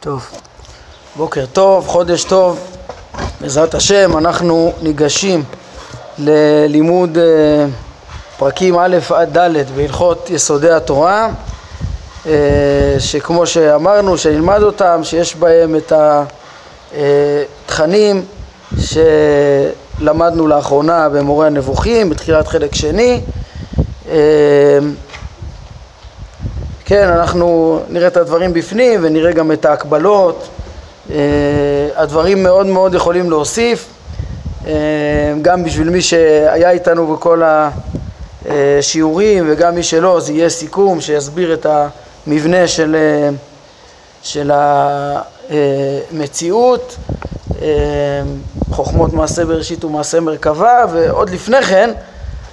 טוב, בוקר טוב, חודש טוב, בעזרת השם אנחנו ניגשים ללימוד אה, פרקים א' עד ד' בהלכות יסודי התורה אה, שכמו שאמרנו שנלמד אותם שיש בהם את התכנים שלמדנו לאחרונה במורה הנבוכים בתחילת חלק שני. אה, כן, אנחנו נראה את הדברים בפנים ונראה גם את ההקבלות. אה, הדברים מאוד מאוד יכולים להוסיף, אה, גם בשביל מי שהיה איתנו בכל השיעורים וגם מי שלא, זה יהיה סיכום שיסביר את המבנה של, אה, של המציאות, חוכמות מעשה בראשית ומעשה מרכבה, ועוד לפני כן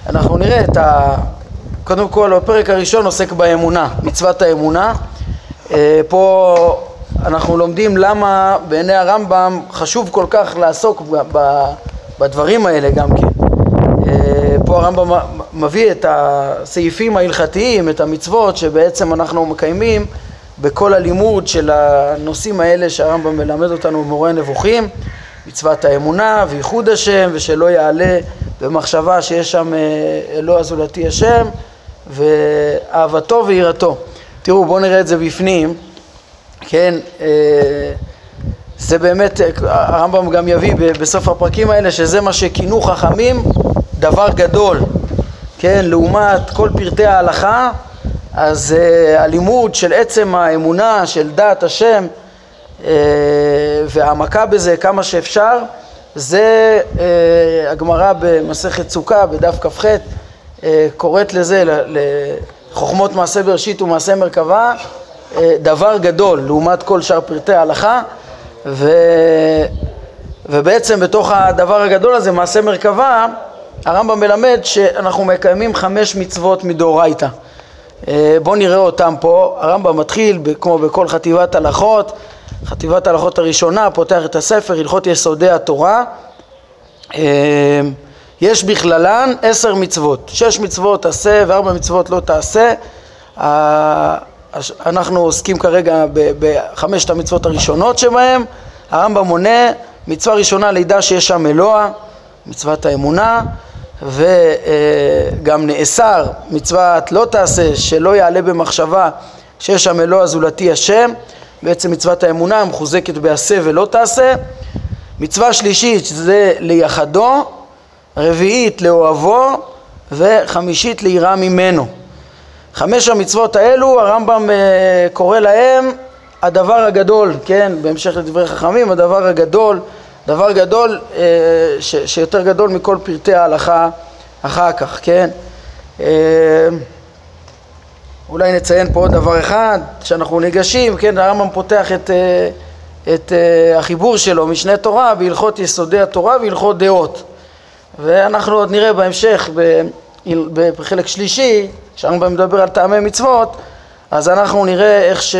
אנחנו נראה את ה... קודם כל הפרק הראשון עוסק באמונה, מצוות האמונה. אה, פה אנחנו לומדים למה בעיני הרמב"ם חשוב כל כך לעסוק בדברים האלה גם כן. אה, פה הרמב"ם מביא את הסעיפים ההלכתיים, את המצוות שבעצם אנחנו מקיימים בכל הלימוד של הנושאים האלה שהרמב"ם מלמד אותנו במורה הנבוכים, מצוות האמונה וייחוד השם ושלא יעלה במחשבה שיש שם אה, אלוה זולתי השם ואהבתו ויראתו. תראו, בואו נראה את זה בפנים, כן, אה, זה באמת, הרמב"ם גם יביא בסוף הפרקים האלה שזה מה שכינו חכמים דבר גדול, כן, לעומת כל פרטי ההלכה, אז uh, הלימוד של עצם האמונה, של דעת השם והעמקה בזה כמה שאפשר, זה הגמרא במסכת סוכה בדף כ"ח אה, קוראת לזה, לחוכמות מעשה בראשית ומעשה מרכבה, אה, דבר גדול לעומת כל שאר פרטי ההלכה ו... ובעצם בתוך הדבר הגדול הזה, מעשה מרכבה, הרמב"ם מלמד שאנחנו מקיימים חמש מצוות מדאורייתא. אה, בואו נראה אותם פה. הרמב"ם מתחיל, כמו בכל חטיבת הלכות, חטיבת הלכות הראשונה, פותח את הספר, הלכות יסודי התורה. יש בכללן עשר מצוות, שש מצוות תעשה וארבע מצוות לא תעשה. אנחנו עוסקים כרגע בחמשת המצוות הראשונות שבהם. הרמב"ם מונה מצווה ראשונה לידה שיש שם אלוה, מצוות האמונה, וגם נאסר מצוות לא תעשה שלא יעלה במחשבה שיש שם אלוה זולתי השם, בעצם מצוות האמונה המחוזקת בעשה ולא תעשה. מצווה שלישית זה ליחדו רביעית לאוהבו וחמישית ליראה ממנו. חמש המצוות האלו הרמב"ם אה, קורא להם הדבר הגדול, כן, בהמשך לדברי חכמים, הדבר הגדול, דבר גדול אה, ש, שיותר גדול מכל פרטי ההלכה אחר כך, כן. אה, אולי נציין פה עוד דבר אחד, שאנחנו ניגשים, כן, הרמב"ם פותח את, את החיבור שלו, משנה תורה, בהלכות יסודי התורה והלכות דעות. ואנחנו עוד נראה בהמשך בחלק שלישי, כשהרמב"ם מדבר על טעמי מצוות, אז אנחנו נראה איך ש...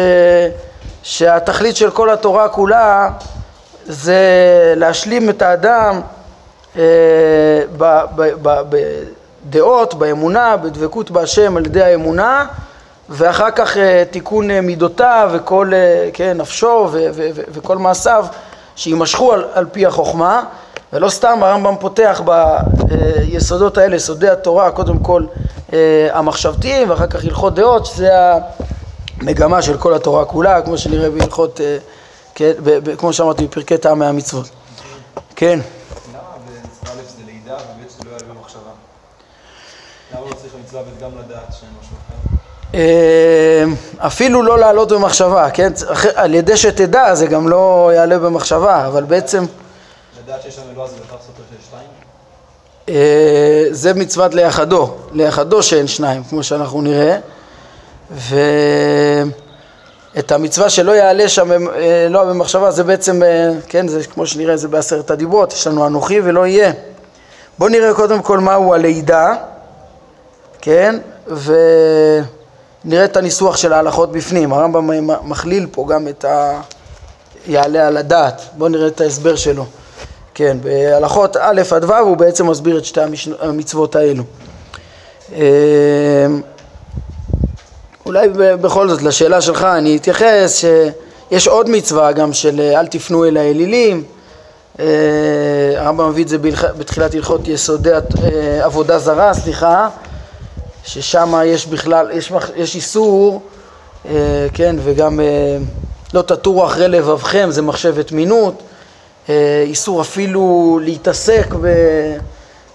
שהתכלית של כל התורה כולה זה להשלים את האדם אה, בדעות, באמונה, בדבקות בהשם על ידי האמונה ואחר כך אה, תיקון אה, מידותיו וכל, כן, נפשו וכל מעשיו שיימשכו על, על פי החוכמה ולא סתם הרמב"ם פותח ביסודות האלה, יסודי התורה, קודם כל אה, המחשבתיים ואחר כך הלכות דעות, שזה המגמה של כל התורה כולה, כמו שנראה בהלכות, אה, כן, כמו שאמרתי, בפרקי טעמי המצוות. כן. אה, אפילו לא לעלות במחשבה, כן? על ידי שתדע זה גם לא יעלה במחשבה, אבל בעצם... אה, זה מצוות ליחדו, ליחדו שאין שניים, כמו שאנחנו נראה. ואת המצווה שלא יעלה שם אלוה במחשבה, זה בעצם, אה, כן, זה כמו שנראה, זה בעשרת הדיברות, יש לנו אנוכי ולא יהיה. בואו נראה קודם כל מהו הלידה, כן, ונראה את הניסוח של ההלכות בפנים. הרמב"ם מכליל פה גם את ה... יעלה על הדעת. בואו נראה את ההסבר שלו. כן, בהלכות א' עד ו' הוא בעצם מסביר את שתי המצוות האלו. אמ, אולי בכל זאת לשאלה שלך אני אתייחס שיש עוד מצווה גם של אל תפנו אל האלילים אה, הרמב"ם מביא את זה בתחילת הלכות יסודי אה, עבודה זרה, סליחה, ששם יש בכלל, יש, יש איסור, אה, כן, וגם לא תטורו אחרי לבבכם, זה מחשבת מינות, איסור אפילו להתעסק ב...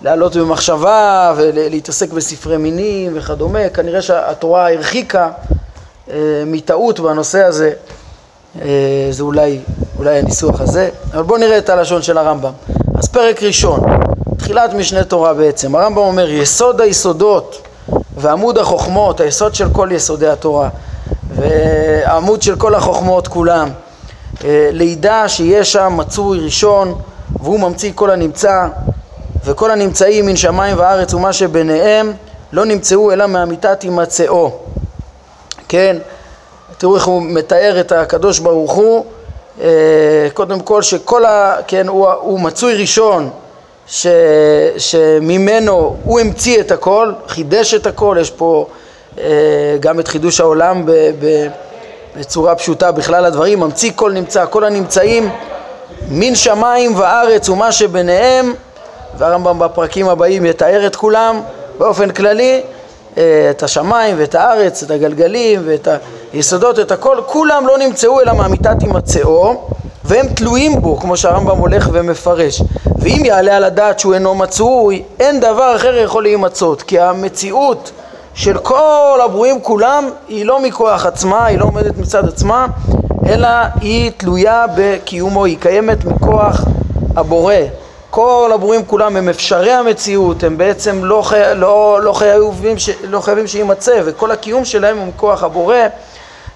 לעלות במחשבה ולהתעסק בספרי מינים וכדומה, כנראה שהתורה הרחיקה מטעות בנושא הזה, זה אולי אולי הניסוח הזה, אבל בואו נראה את הלשון של הרמב"ם. אז פרק ראשון, תחילת משנה תורה בעצם, הרמב"ם אומר יסוד היסודות ועמוד החוכמות, היסוד של כל יסודי התורה והעמוד של כל החוכמות כולם, אה, לידע שיהיה שם מצוי ראשון והוא ממציא כל הנמצא וכל הנמצאים מן שמיים וארץ ומה שביניהם לא נמצאו אלא מאמיתת הימצאו כן, תראו איך הוא מתאר את הקדוש ברוך הוא. אה, קודם כל שכל ה... כן, הוא, הוא מצוי ראשון ש, שממנו הוא המציא את הכל, חידש את הכל, יש פה אה, גם את חידוש העולם ב, ב, בצורה פשוטה בכלל הדברים, ממציא כל נמצא, כל הנמצאים מן שמיים וארץ ומה שביניהם והרמב"ם בפרקים הבאים יתאר את כולם באופן כללי אה, את השמיים ואת הארץ, את הגלגלים ואת היסודות, את הכל, כולם לא נמצאו אלא מאמיתת הימצאו והם תלויים בו, כמו שהרמב"ם הולך ומפרש. ואם יעלה על הדעת שהוא אינו מצוי, אין דבר אחר יכול להימצאות, כי המציאות של כל הברואים כולם היא לא מכוח עצמה, היא לא עומדת מצד עצמה, אלא היא תלויה בקיומו, היא קיימת מכוח הבורא. כל הברואים כולם הם אפשרי המציאות, הם בעצם לא, חי... לא, לא, חייבים, ש... לא חייבים שיימצא, וכל הקיום שלהם הוא מכוח הבורא.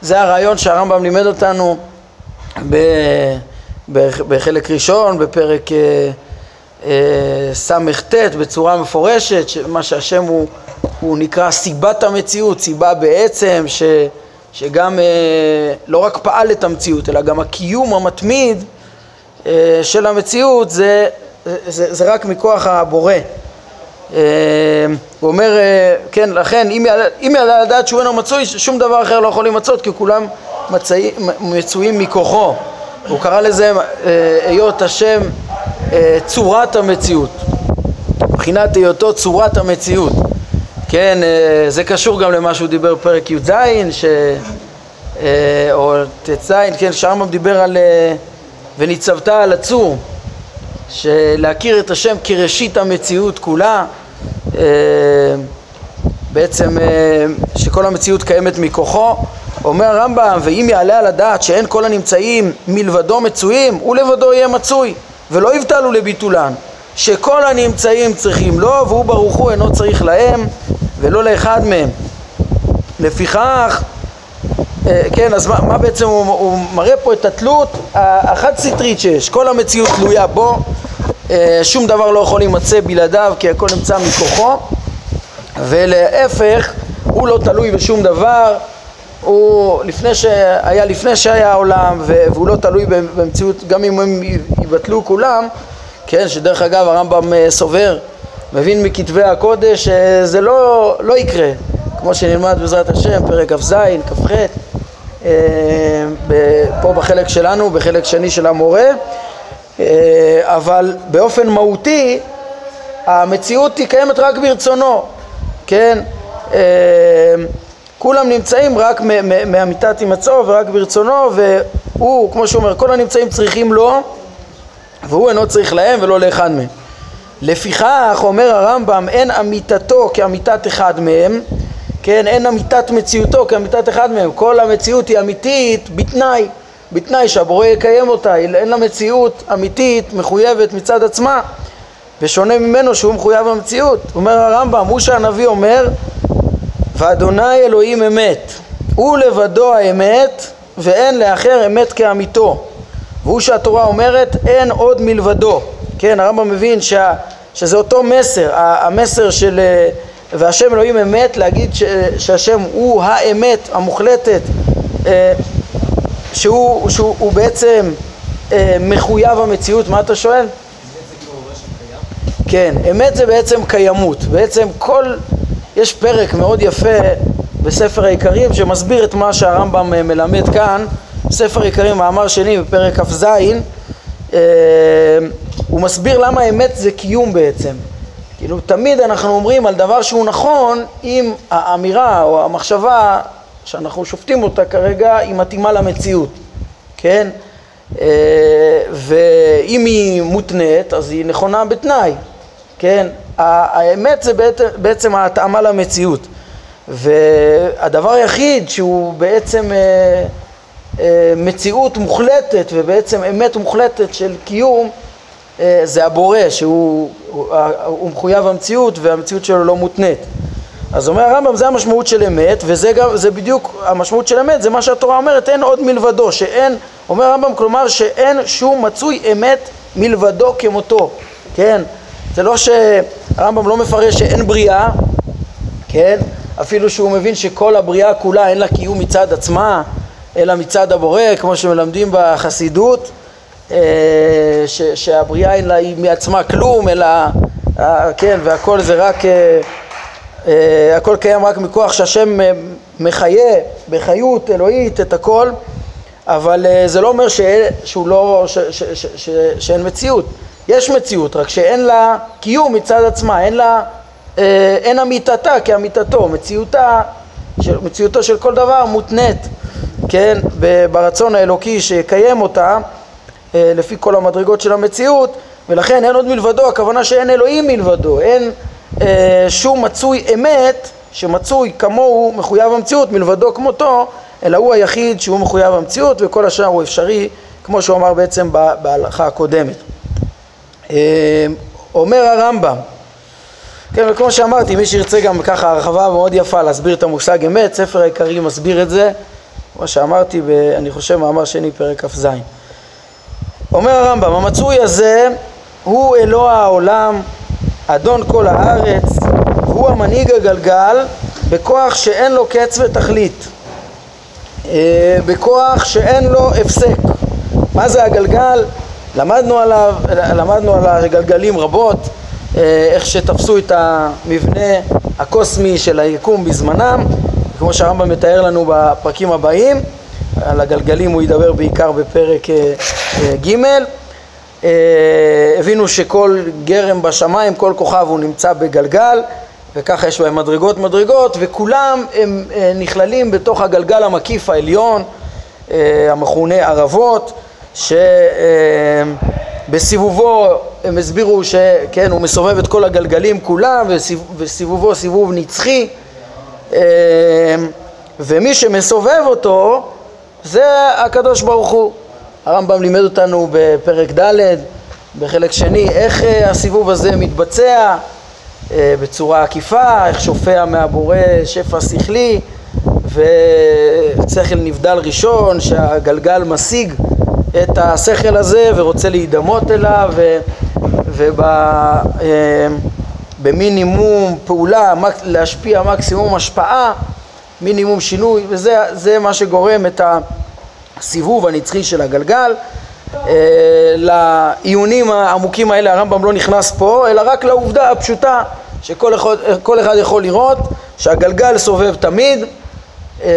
זה הרעיון שהרמב"ם לימד אותנו ב... בחלק ראשון, בפרק אה, אה, סט בצורה מפורשת, מה שהשם הוא, הוא נקרא סיבת המציאות, סיבה בעצם ש, שגם אה, לא רק פעל את המציאות, אלא גם הקיום המתמיד של המציאות זה זה, זה רק מכוח הבורא. אה, הוא אומר, אה, כן, לכן אם יעלה לדעת שהוא אינו מצוי, שום דבר אחר לא יכול להימצאות כי כולם מצוי, מצויים מכוחו. הוא קרא לזה אה, היות השם צורת המציאות, מבחינת היותו צורת המציאות. כן, זה קשור גם למה שהוא דיבר בפרק י"ז, ש... או ט"ז, כן, שם דיבר על וניצבת על הצור. שלהכיר את השם כראשית המציאות כולה, אה, בעצם אה, שכל המציאות קיימת מכוחו. אומר הרמב"ם, ואם יעלה על הדעת שאין כל הנמצאים מלבדו מצויים, הוא לבדו יהיה מצוי, ולא יבטלו לביטולן, שכל הנמצאים צריכים לו, והוא ברוך הוא אינו צריך להם, ולא לאחד מהם. לפיכך, אה, כן, אז מה, מה בעצם הוא, הוא מראה פה את התלות החד סטרית שיש, כל המציאות תלויה בו, אה, שום דבר לא יכול להימצא בלעדיו כי הכל נמצא מכוחו. ולהפך הוא לא תלוי בשום דבר. הוא לפני שהיה לפני שהיה העולם והוא לא תלוי במציאות גם אם הם יבטלו כולם. כן שדרך אגב הרמב"ם אה, סובר מבין מכתבי הקודש שזה לא, לא יקרה כמו שנלמד בעזרת השם פרק כ"ז כ"ח אה, פה בחלק שלנו בחלק שני של המורה אה, אבל באופן מהותי המציאות היא קיימת רק ברצונו, כן? אה, כולם נמצאים רק מאמיתת הימצאו ורק ברצונו והוא, כמו שהוא אומר, כל הנמצאים צריכים לו והוא אינו צריך להם ולא לאחד מהם. לפיכך אומר הרמב"ם אין אמיתתו כאמיתת אחד מהם כן, אין אמיתת מציאותו כאמיתת אחד מהם כל המציאות היא אמיתית בתנאי בתנאי שהבורא יקיים אותה, אין לה מציאות אמיתית, מחויבת מצד עצמה, ושונה ממנו שהוא מחויב במציאות. אומר הרמב"ם, הוא שהנביא אומר, ואדוני אלוהים אמת, הוא לבדו האמת, ואין לאחר אמת כאמיתו. והוא שהתורה אומרת, אין עוד מלבדו. כן, הרמב"ם מבין שה, שזה אותו מסר, המסר של והשם אלוהים אמת, להגיד ש, שהשם הוא האמת המוחלטת אה, שהוא, שהוא שהוא בעצם אה, מחויב המציאות, מה אתה שואל? כן, אמת זה בעצם קיימות, בעצם כל, יש פרק מאוד יפה בספר העיקרים שמסביר את מה שהרמב"ם אה, מלמד כאן, ספר העיקרים, מאמר שני בפרק כ"ז, אה, הוא מסביר למה אמת זה קיום בעצם. כאילו תמיד אנחנו אומרים על דבר שהוא נכון אם האמירה או המחשבה שאנחנו שופטים אותה כרגע היא מתאימה למציאות, כן? אה, ואם היא מותנית אז היא נכונה בתנאי, כן? האמת זה בעצם ההתאמה למציאות והדבר היחיד שהוא בעצם אה, אה, מציאות מוחלטת ובעצם אמת מוחלטת של קיום זה הבורא שהוא הוא מחויב המציאות והמציאות שלו לא מותנית. אז אומר הרמב"ם זה המשמעות של אמת וזה גם, זה בדיוק המשמעות של אמת זה מה שהתורה אומרת אין עוד מלבדו שאין, אומר הרמב"ם כלומר שאין שום מצוי אמת מלבדו כמותו כן? זה לא שהרמב"ם לא מפרש שאין בריאה כן? אפילו שהוא מבין שכל הבריאה כולה אין לה קיום מצד עצמה אלא מצד הבורא כמו שמלמדים בחסידות. אה, ש, שהבריאה אין לה היא מעצמה כלום אלא אה, כן והכל זה רק אה, אה, הכל קיים רק מכוח שהשם אה, מחיה בחיות אלוהית את הכל, אבל אה, זה לא אומר ש... שהוא לא, ש... ש... ש... ש... שאין מציאות. יש מציאות, רק שאין לה קיום מצד עצמה, אין לה, אין אמיתתה כאמיתתו, מציאותה, של, מציאותו של כל דבר מותנית, כן, ברצון האלוקי שיקיים אותה לפי כל המדרגות של המציאות, ולכן אין עוד מלבדו, הכוונה שאין אלוהים מלבדו, אין אה, שהוא מצוי אמת, שמצוי כמוהו מחויב המציאות, מלבדו כמותו, אלא הוא היחיד שהוא מחויב המציאות וכל השאר הוא אפשרי, כמו שהוא אמר בעצם בהלכה הקודמת. אה, אומר הרמב"ם, כן, וכמו שאמרתי, מי שירצה גם ככה הרחבה מאוד יפה להסביר את המושג אמת, ספר העיקרי מסביר את זה, כמו שאמרתי, אני חושב מאמר שני פרק כ"ז. אומר הרמב"ם, המצוי הזה הוא אלוה העולם אדון כל הארץ, הוא המנהיג הגלגל בכוח שאין לו קץ ותכלית, אה, בכוח שאין לו הפסק. מה זה הגלגל? למדנו עליו, למדנו על הגלגלים רבות, אה, איך שתפסו את המבנה הקוסמי של היקום בזמנם, כמו שהרמב"ם מתאר לנו בפרקים הבאים, על הגלגלים הוא ידבר בעיקר בפרק אה, ג' אה, הבינו שכל גרם בשמיים, כל כוכב הוא נמצא בגלגל וככה יש בהם מדרגות מדרגות וכולם הם אה, נכללים בתוך הגלגל המקיף העליון אה, המכונה ערבות שבסיבובו הם הסבירו שכן הוא מסובב את כל הגלגלים כולם וסיבובו סיבוב נצחי. ומי שמסובב אותו זה הקדוש ברוך הוא. הרמב"ם לימד אותנו בפרק ד' בחלק שני איך אה, הסיבוב הזה מתבצע אה, בצורה עקיפה, איך שופע מהבורא שפע שכלי ושכל נבדל ראשון שהגלגל משיג את השכל הזה ורוצה להידמות אליו ובמינימום אה, פעולה להשפיע מקסימום השפעה, מינימום שינוי וזה מה שגורם את. הסיבוב הנצחי של הגלגל. אה, לעיונים העמוקים האלה הרמב"ם לא נכנס פה, אלא רק לעובדה הפשוטה שכל אחד, אחד יכול לראות שהגלגל סובב תמיד אה,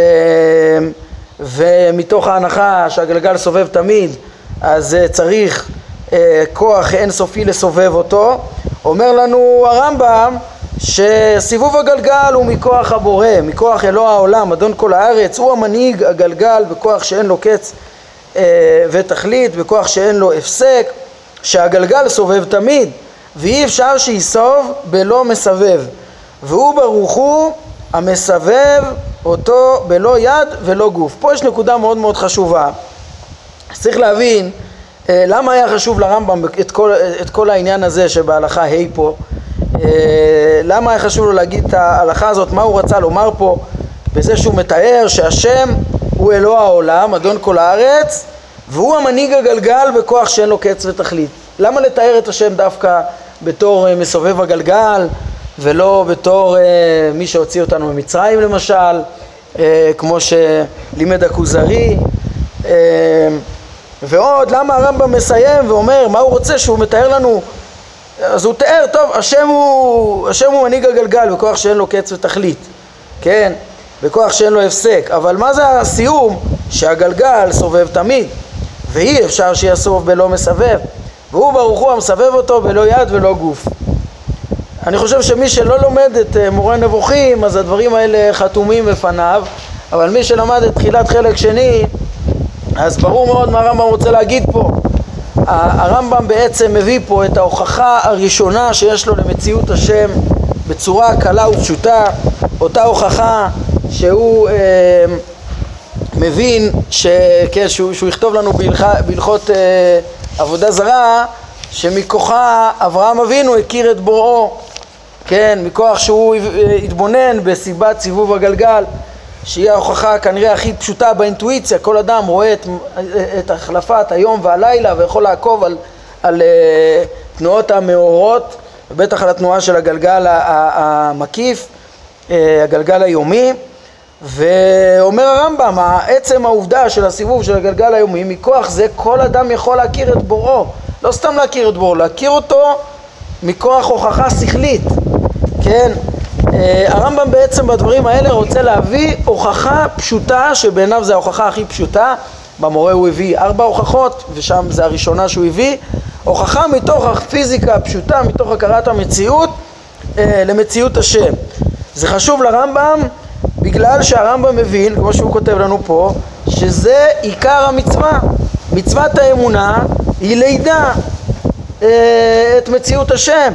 ומתוך ההנחה שהגלגל סובב תמיד אז צריך אה, כוח אינסופי לסובב אותו. אומר לנו הרמב"ם שסיבוב הגלגל הוא מכוח הבורא, מכוח אלוה העולם, אדון כל הארץ, הוא המנהיג הגלגל בכוח שאין לו קץ אה, ותכלית, בכוח שאין לו הפסק, שהגלגל סובב תמיד, ואי אפשר שיסוב בלא מסבב, והוא ברוך הוא המסבב אותו בלא יד ולא גוף. פה יש נקודה מאוד מאוד חשובה. צריך להבין אה, למה היה חשוב לרמב"ם את כל, את כל העניין הזה שבהלכה ה' פה למה היה חשוב לו להגיד את ההלכה הזאת, מה הוא רצה לומר פה בזה שהוא מתאר שהשם הוא אלוה העולם, אדון כל הארץ, והוא המנהיג הגלגל בכוח שאין לו קץ ותכלית. למה לתאר את השם דווקא בתור אה, מסובב הגלגל ולא בתור אה, מי שהוציא אותנו ממצרים למשל, כמו שלימד הכוזרי? ועוד, למה הרמב"ם מסיים ואומר מה הוא רוצה שהוא מתאר לנו אז הוא תיאר, טוב, השם הוא, השם הוא מנהיג הגלגל בכוח שאין לו קץ ותכלית, כן? בכוח שאין לו הפסק. אבל מה זה הסיום? שהגלגל סובב תמיד, ואי אפשר שיסוב בלא מסבב. והוא ברוך הוא המסבב אותו בלא יד ולא גוף. אני חושב שמי שלא לומד את אה, מורה נבוכים, אז הדברים האלה חתומים בפניו, אבל מי שלמד את תחילת חלק שני, אז ברור מאוד מה הרמב"ם רוצה להגיד פה. הרמב"ם בעצם מביא פה את ההוכחה הראשונה שיש לו למציאות השם בצורה קלה ופשוטה, אותה הוכחה שהוא אה, מבין ש, כן, שהוא, שהוא יכתוב לנו בהלכות אה, עבודה זרה שמכוחה אברהם אבינו הכיר את בוראו, כן, מכוח שהוא התבונן בסיבת סיבוב הגלגל שהיא ההוכחה כנראה הכי פשוטה באינטואיציה, כל אדם רואה את, את החלפת היום והלילה ויכול לעקוב על, על uh, תנועות המאורות, בטח על התנועה של הגלגל המקיף, uh, הגלגל היומי, ואומר הרמב"ם, עצם העובדה של הסיבוב של הגלגל היומי, מכוח זה כל אדם יכול להכיר את בוראו, לא סתם להכיר את בוראו, להכיר אותו מכוח הוכחה שכלית, כן? אה, הרמב"ם בעצם בדברים האלה רוצה להביא הוכחה פשוטה שבעיניו זה ההוכחה הכי פשוטה. במורה הוא הביא ארבע הוכחות ושם זה הראשונה שהוא הביא. הוכחה מתוך הפיזיקה הפשוטה, מתוך הכרת המציאות אה, למציאות השם. זה חשוב לרמב"ם בגלל שהרמב"ם מבין, כמו שהוא כותב לנו פה, שזה עיקר המצווה. מצוות האמונה היא לידה אה, את מציאות השם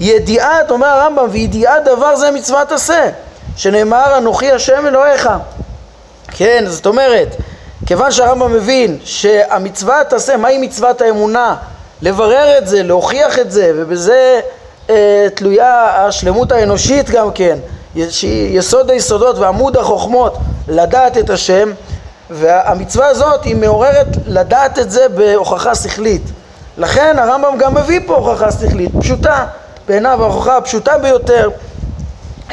ידיעת, אומר הרמב"ם, וידיעת דבר זה מצוות עשה, שנאמר אנוכי השם אלוהיך. כן, זאת אומרת, כיוון שהרמב"ם מבין שהמצווה תעשה, מהי מצוות האמונה? לברר את זה, להוכיח את זה, ובזה אה, תלויה השלמות האנושית גם כן, שהיא יסוד היסודות ועמוד החוכמות, לדעת את השם, והמצווה הזאת היא מעוררת לדעת את זה בהוכחה שכלית. לכן הרמב"ם גם מביא פה הוכחה שכלית פשוטה. בעיניו ההוכחה הפשוטה ביותר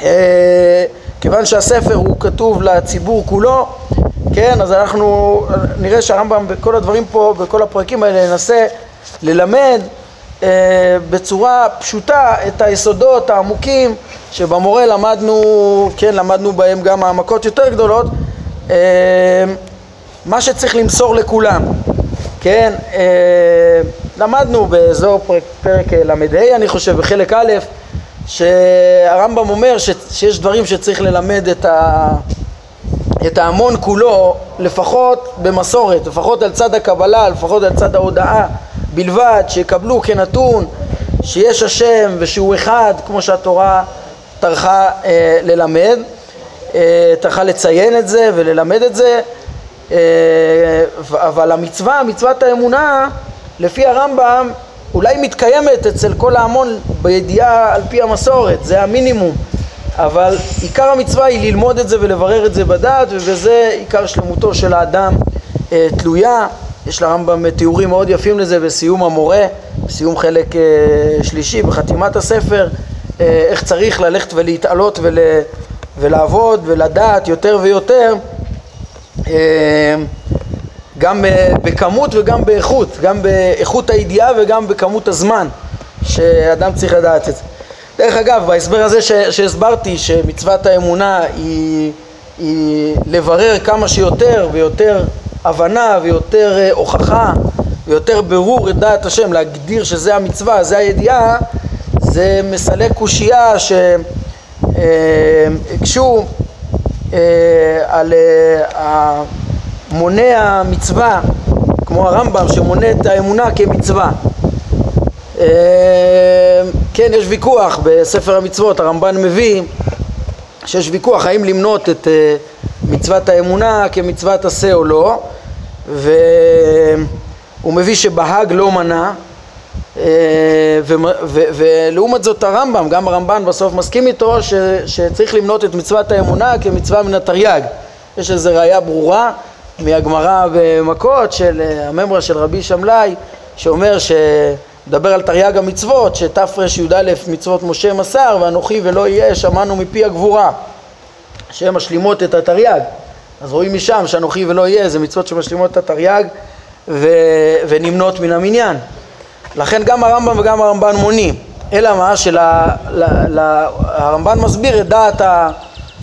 אה, כיוון שהספר הוא כתוב לציבור כולו כן, אז אנחנו נראה שהרמב"ם בכל הדברים פה, בכל הפרקים האלה ינסה ללמד אה, בצורה פשוטה את היסודות העמוקים שבמורה למדנו, כן, למדנו בהם גם העמקות יותר גדולות. אה, מה שצריך למסור לכולם כן, אה, למדנו באזור פרק, פרק ל"ה אני חושב, בחלק א', שהרמב"ם אומר ש, שיש דברים שצריך ללמד את, ה, את ההמון כולו, לפחות במסורת, לפחות על צד הקבלה, לפחות על צד ההודעה בלבד, שיקבלו כנתון שיש השם ושהוא אחד, כמו שהתורה טרחה אה, ללמד, אה, טרחה לציין את זה וללמד את זה. אה, אבל המצווה, מצוות האמונה, לפי הרמב"ם, אולי מתקיימת אצל כל ההמון בידיעה על פי המסורת, זה המינימום, אבל עיקר המצווה היא ללמוד את זה ולברר את זה בדעת, ובזה עיקר שלמותו של האדם אה, תלויה. יש לרמב"ם תיאורים מאוד יפים לזה בסיום המורה, בסיום חלק אה, שלישי, בחתימת הספר, אה, איך צריך ללכת ולהתעלות ול, ולעבוד ולדעת יותר ויותר אמ, גם בכמות וגם באיכות, גם באיכות הידיעה וגם בכמות הזמן שאדם צריך לדעת את זה. דרך אגב, בהסבר הזה שהסברתי שמצוות האמונה היא, היא לברר כמה שיותר ויותר הבנה ויותר אה, הוכחה ויותר ברור את דעת השם, להגדיר שזה המצווה, זה הידיעה, זה מסלק קושייה שהקשו אה, על אה, מונה המצווה, כמו הרמב"ם שמונה את האמונה כמצווה. אה, כן, יש ויכוח בספר המצוות, הרמב"ן מביא שיש ויכוח האם למנות את מצוות האמונה כמצוות עשה או לא, והוא מביא שבהאג לא מנה, ולעומת זאת הרמב"ם, גם הרמב"ן בסוף מסכים איתו ש, שצריך למנות את מצוות האמונה כמצווה מן התרי"ג. יש איזו ראייה ברורה מהגמרא במכות של אה, הממרה של רבי שמלאי שאומר מדבר על תרי"ג המצוות שתרי"א מצוות משה מסר ואנוכי ולא יהיה שמענו מפי הגבורה שהן משלימות את התרי"ג. אז רואים משם שאנוכי ולא יהיה זה מצוות שמשלימות את התרי"ג ו... ונמנות מן המניין. לכן גם הרמב"ם וגם הרמב"ן מונים. אלא מה? שהרמב"ן מסביר את דעת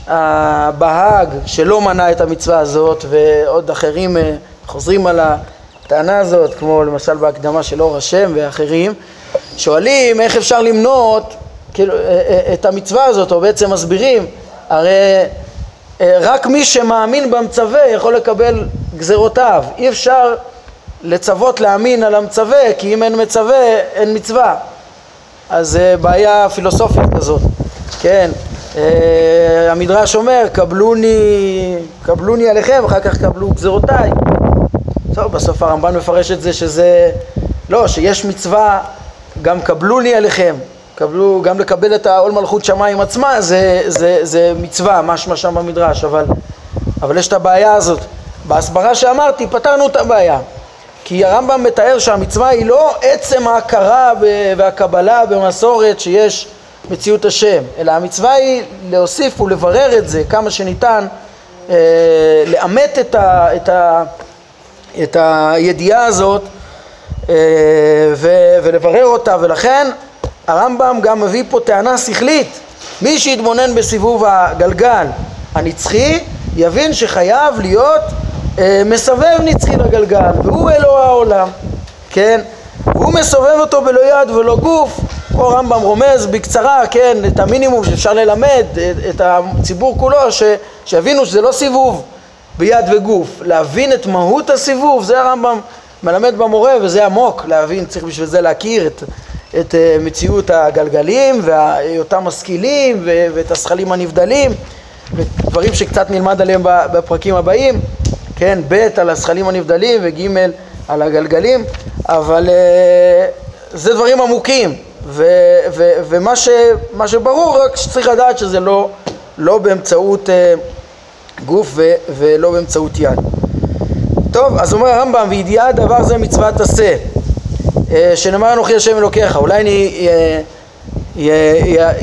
הבהאג שלא מנה את המצווה הזאת ועוד אחרים אה, חוזרים על הטענה הזאת כמו למשל בהקדמה של אור השם ואחרים שואלים איך אפשר למנות כאילו, את המצווה הזאת או בעצם מסבירים הרי רק מי שמאמין במצווה יכול לקבל גזרותיו אי אפשר לצוות להאמין על המצווה כי אם אין מצווה אין מצווה. אז בעיה פילוסופית כזאת, כן, אה, המדרש אומר קבלוני, קבלוני עליכם, אחר כך קבלו גזרותיי. טוב, בסוף הרמב"ן מפרש את זה שזה, לא, שיש מצווה גם קבלוני עליכם, קבלו, גם לקבל את העול מלכות שמיים עצמה זה, זה, זה מצווה, משמע שם במדרש, אבל, אבל יש את הבעיה הזאת. בהסברה שאמרתי פתרנו את הבעיה. כי הרמב"ם מתאר שהמצווה היא לא עצם ההכרה והקבלה במסורת שיש מציאות השם, אלא המצווה היא להוסיף ולברר את זה כמה שניתן, אה, לאמת את, ה, את, ה, את הידיעה הזאת אה, ו, ולברר אותה, ולכן הרמב"ם גם מביא פה טענה שכלית, מי שיתבונן בסיבוב הגלגל הנצחי יבין שחייב להיות אה, מסובב נצחי לגלגל, והוא אלוה העולם, כן? והוא מסובב אותו בלא יד ולא גוף, פה הרמב"ם רומז בקצרה, כן, את המינימום שאפשר ללמד את הציבור כולו, ש, שיבינו שזה לא סיבוב ביד וגוף, להבין את מהות הסיבוב, זה הרמב"ם מלמד במורה וזה עמוק, להבין, צריך בשביל זה להכיר את, את אה, מציאות הגלגלים ואותם משכילים ואת הזכלים הנבדלים ודברים שקצת נלמד עליהם בפרקים הבאים. כן, ב' על הזכלים הנבדלים וג' על הגלגלים, אבל uh, זה דברים עמוקים, ו, ו, ומה ש, שברור רק שצריך לדעת שזה לא, לא באמצעות uh, גוף ו, ולא באמצעות יד. טוב, אז אומר הרמב"ם, וידיעה דבר זה מצוות עשה, uh, שנאמר אנוכי השם אלוקיך. אולי אני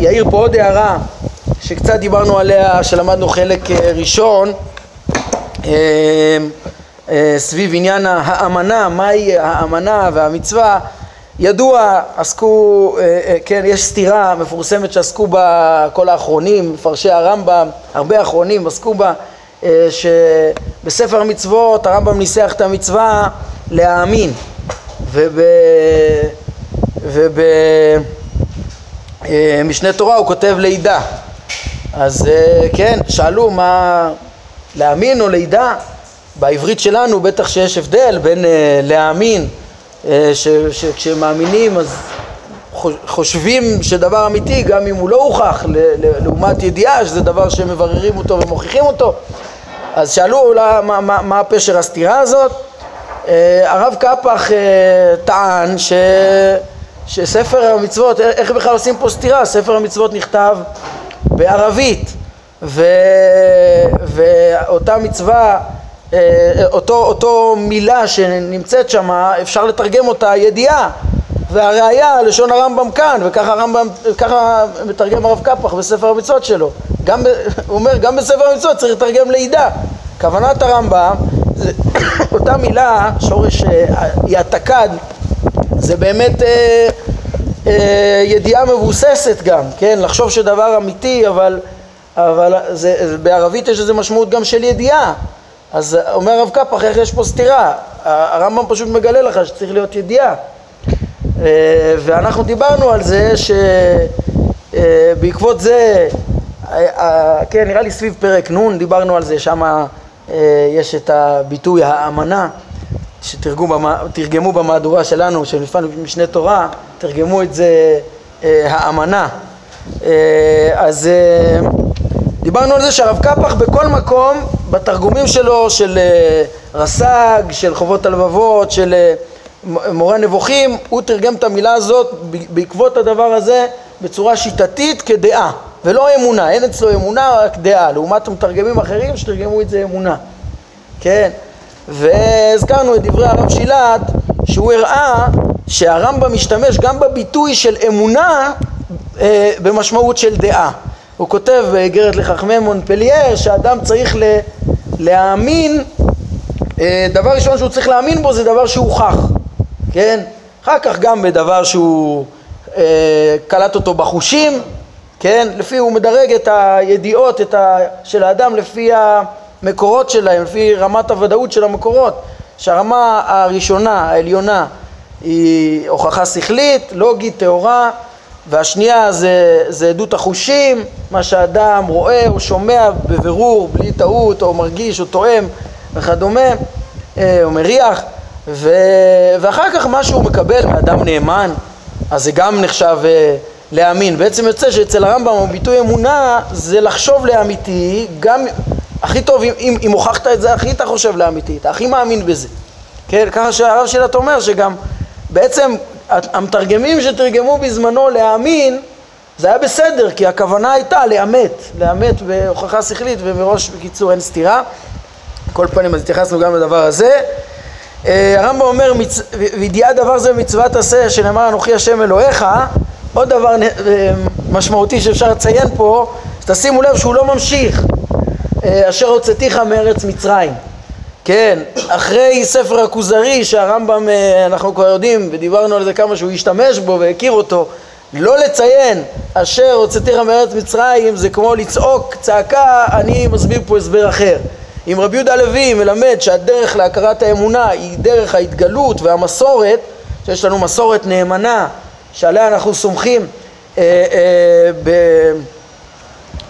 אעיר פה עוד הערה שקצת דיברנו עליה, שלמדנו חלק ראשון, אמ, אה, סביב עניין האמנה, מהי האמנה והמצווה, ידוע, עסקו, אה, אה, כן, יש סתירה מפורסמת שעסקו בה כל האחרונים, מפרשי הרמב"ם, הרבה אחרונים עסקו בה, שבספר המצוות הרמב"ם ניסח את המצווה להאמין, ובמשנה תורה הוא כותב לידה. אז כן, שאלו מה, להאמין או לידע, בעברית שלנו בטח שיש הבדל בין להאמין, uh, שכשמאמינים אז חושבים שדבר אמיתי גם אם הוא לא הוכח, לעומת ידיעה שזה דבר שמבררים אותו ומוכיחים אותו. אז שאלו לה, מה, מה, מה פשר הסתירה הזאת. Uh, הרב קפח uh, טען ש, שספר המצוות, איך בכלל עושים פה סתירה? ספר המצוות נכתב בערבית ו... ואותה מצווה, אה, אותו, אותו מילה שנמצאת שם, אפשר לתרגם אותה ידיעה והראיה, לשון הרמב"ם כאן, וככה הרמב"ם, ככה מתרגם הרב קפח בספר המצוות שלו. גם, הוא אומר, גם בספר המצוות צריך לתרגם לידה. כוונת הרמב"ם, אותה מילה, שורש אה, זה באמת אה, אה, ידיעה מבוססת גם, כן? לחשוב שדבר אמיתי, אבל אבל זה, בערבית יש איזו משמעות גם של ידיעה. אז אומר הרב קפח, איך יש פה סתירה? הרמב"ם פשוט מגלה לך שצריך להיות ידיעה. אה, ואנחנו דיברנו על זה שבעקבות אה, זה, אה, כן, נראה לי סביב פרק נ' דיברנו על זה, שם יש את הביטוי האמנה, שתרגמו במהדורה שלנו, של משנה תורה, תרגמו את זה האמנה. אז דיברנו על זה שהרב קפח בכל מקום, בתרגומים שלו, של uh, רס"ג, של חובות הלבבות, של uh, מורה הנבוכים, הוא תרגם את המילה הזאת בעקבות הדבר הזה בצורה שיטתית כדעה, ולא אמונה, אין אצלו אמונה, רק דעה, לעומת מתרגמים אחרים שתרגמו את זה אמונה, כן? והזכרנו את דברי הרב שילת, שהוא הראה שהרמב"ם משתמש גם בביטוי של אמונה אה, במשמעות של דעה. הוא כותב באיגרת לחכמי מונפלייר שאדם צריך ל, להאמין, אה, דבר ראשון שהוא צריך להאמין בו זה דבר שהוכח, כן? אחר כך גם בדבר שהוא אה, קלט אותו בחושים, כן? לפי, הוא מדרג את הידיעות את ה, של האדם לפי המקורות שלהם, לפי רמת הוודאות של המקורות, שהרמה הראשונה, העליונה, היא הוכחה שכלית, לוגית, טהורה, והשנייה זה, זה עדות החושים, מה שאדם רואה או שומע בבירור, בלי טעות, או מרגיש או תואם וכדומה, אה, או מריח, ו... ואחר כך מה שהוא מקבל מאדם נאמן, אז זה גם נחשב אה, להאמין. בעצם יוצא שאצל הרמב"ם הביטוי אמונה זה לחשוב לאמיתי, גם הכי טוב, אם, אם, הוכחת את זה, הכי אתה חושב לאמיתי, אתה הכי מאמין בזה. כן, ככה שהרב שלט אומר שגם בעצם המתרגמים שתרגמו בזמנו להאמין זה היה בסדר, כי הכוונה הייתה לאמת, לאמת בהוכחה שכלית ומראש בקיצור אין סתירה. כל פנים אז התייחסנו גם לדבר הזה. אה, הרמב"ם אומר, וידיעת דבר זה במצוות עשה, שנאמר אנוכי השם אלוהיך, עוד דבר אה, משמעותי שאפשר לציין פה, שתשימו לב שהוא לא ממשיך, אה, אשר הוצאתיך מארץ מצרים. כן, אחרי ספר הכוזרי שהרמב"ם, אנחנו כבר יודעים, ודיברנו על זה כמה שהוא השתמש בו והכיר אותו, לא לציין אשר הוצאתיך מארץ מצרים זה כמו לצעוק צעקה, אני מסביר פה הסבר אחר. אם רבי יהודה הלוי מלמד שהדרך להכרת האמונה היא דרך ההתגלות והמסורת, שיש לנו מסורת נאמנה שעליה אנחנו סומכים אה, אה, ב,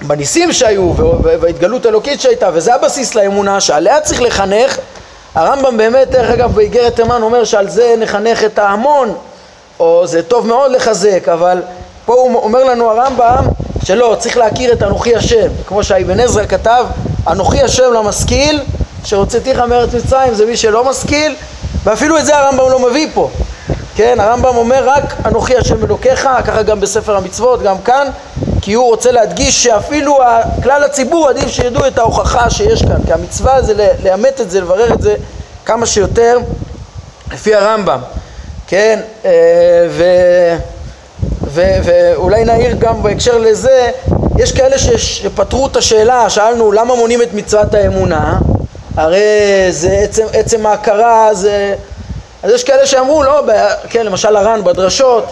בניסים שהיו וההתגלות האלוקית שהייתה, וזה הבסיס לאמונה שעליה צריך לחנך, הרמב"ם באמת, דרך אגב, באיגרת תימן אומר שעל זה נחנך את ההמון, או זה טוב מאוד לחזק, אבל פה הוא אומר לנו הרמב"ם שלא, צריך להכיר את אנוכי השם, כמו שהאבן עזרא כתב אנוכי השם למשכיל, שהוצאתיך מארץ מצרים זה מי שלא משכיל, ואפילו את זה הרמב"ם לא מביא פה. כן, הרמב"ם אומר רק אנוכי השם אלוקיך, ככה גם בספר המצוות, גם כאן, כי הוא רוצה להדגיש שאפילו כלל הציבור עדיף שידעו את ההוכחה שיש כאן, כי המצווה זה לאמת את זה, לברר את זה כמה שיותר לפי הרמב"ם, כן, אה, ו... ו- ואולי נעיר גם בהקשר לזה, יש כאלה שפתרו את השאלה, שאלנו למה מונים את מצוות האמונה? הרי זה עצם, עצם ההכרה זה... אז יש כאלה שאמרו, לא, כן, למשל הר"ן בדרשות,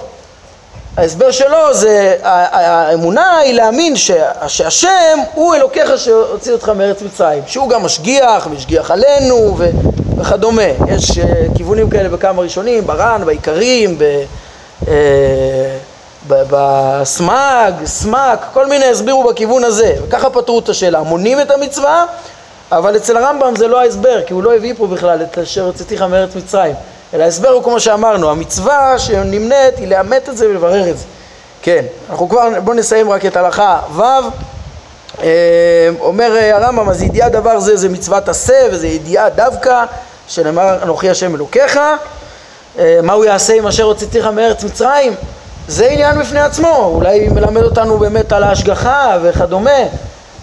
ההסבר שלו זה, האמונה היא להאמין שהשם הוא אלוקיך שהוציא אותך מארץ מצרים, שהוא גם משגיח, משגיח עלינו וכדומה. יש uh, כיוונים כאלה בכמה ראשונים, בר"ן, בעיקרים, ב... Uh, בסמ"ג, סמ"ק, כל מיני הסבירו בכיוון הזה, וככה פתרו את השאלה, מונים את המצווה, אבל אצל הרמב"ם זה לא ההסבר, כי הוא לא הביא פה בכלל את אשר הוצאתיך מארץ מצרים, אלא ההסבר הוא כמו שאמרנו, המצווה שנמנית היא לאמת את זה ולברר את זה. כן, אנחנו כבר, בואו נסיים רק את הלכה ו', אה, אומר הרמב"ם, אז ידיעה דבר זה זה מצוות עשה וזה ידיעה דווקא, שנאמר אנוכי השם אלוקיך, אה, מה הוא יעשה עם אשר הוצאתיך מארץ מצרים? זה עניין בפני עצמו, אולי מלמד אותנו באמת על ההשגחה וכדומה,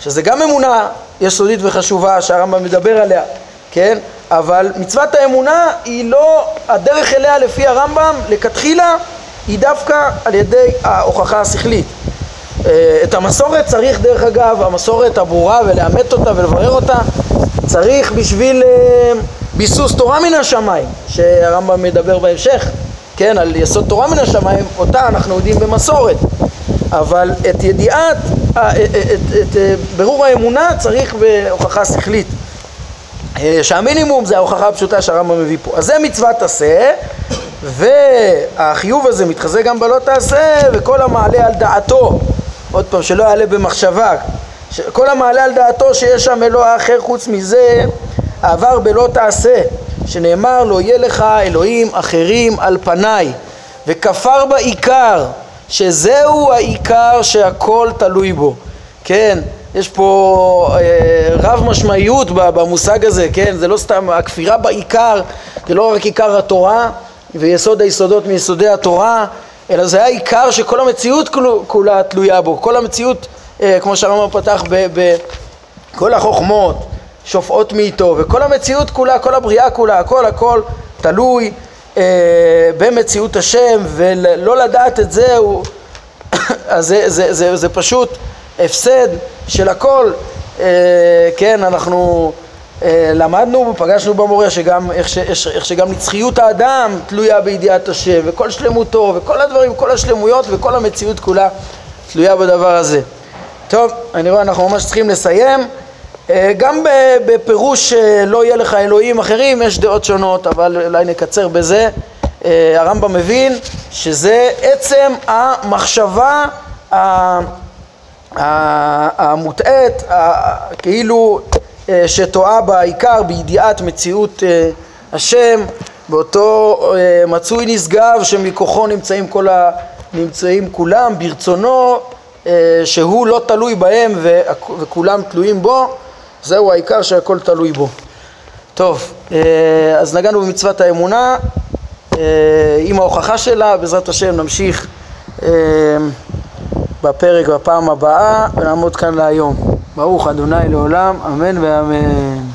שזה גם אמונה יסודית וחשובה שהרמב"ם מדבר עליה, כן? אבל מצוות האמונה היא לא, הדרך אליה לפי הרמב"ם, לכתחילה, היא דווקא על ידי ההוכחה השכלית. אה, את המסורת צריך דרך אגב, המסורת הברורה ולאמת אותה ולברר אותה, צריך בשביל אה, ביסוס תורה מן השמיים, שהרמב"ם מדבר בהמשך, כן, על יסוד תורה מן השמיים, אותה אנחנו יודעים במסורת, אבל את ידיעת, את, את, את, את ברור האמונה צריך בהוכחה שכלית, אה, שהמינימום זה ההוכחה הפשוטה שהרמב"ם מביא פה. אז זה מצוות עשה, והחיוב הזה מתחזק גם בלא תעשה, וכל המעלה על דעתו, עוד פעם, שלא יעלה במחשבה, כל המעלה על דעתו שיש שם אלוה אחר חוץ מזה, עבר בלא תעשה. שנאמר לא יהיה לך אלוהים אחרים על פניי וכפר בעיקר שזהו העיקר שהכל תלוי בו כן יש פה אה, רב משמעיות במושג הזה כן? זה לא סתם הכפירה בעיקר זה לא רק עיקר התורה ויסוד היסודות מיסודי התורה אלא זה העיקר שכל המציאות כולה תלויה בו. כל המציאות אה, כמו שהרמב"ם פתח בכל החוכמות שופעות מאיתו, וכל המציאות כולה, כל הבריאה כולה, הכל הכל תלוי אה, במציאות השם, ולא לדעת את זה, הוא, אז זה, זה, זה, זה פשוט הפסד של הכל, אה, כן, אנחנו אה, למדנו ופגשנו במורה שגם, איך, ש, איך שגם נצחיות האדם תלויה בידיעת השם, וכל שלמותו, וכל הדברים, כל השלמויות וכל המציאות כולה תלויה בדבר הזה. טוב, אני רואה אנחנו ממש צריכים לסיים. אה, גם בפירוש לא יהיה לך אלוהים אחרים יש דעות שונות, אבל אולי נקצר בזה. אה, הרמב"ם מבין שזה עצם המחשבה המוטעית, כאילו אה, שטועה בעיקר בידיעת מציאות השם, באותו מצוי נשגב שמכוחו נמצאים, כל ה... נמצאים כולם, ברצונו שהוא לא תלוי בהם וכולם תלויים בו זהו העיקר שהכל תלוי בו. טוב, אה, אז נגענו במצוות האמונה, אה, עם ההוכחה שלה, בעזרת השם נמשיך אה, בפרק בפעם הבאה ונעמוד כאן להיום. ברוך אדוני לעולם, אמן ואמן.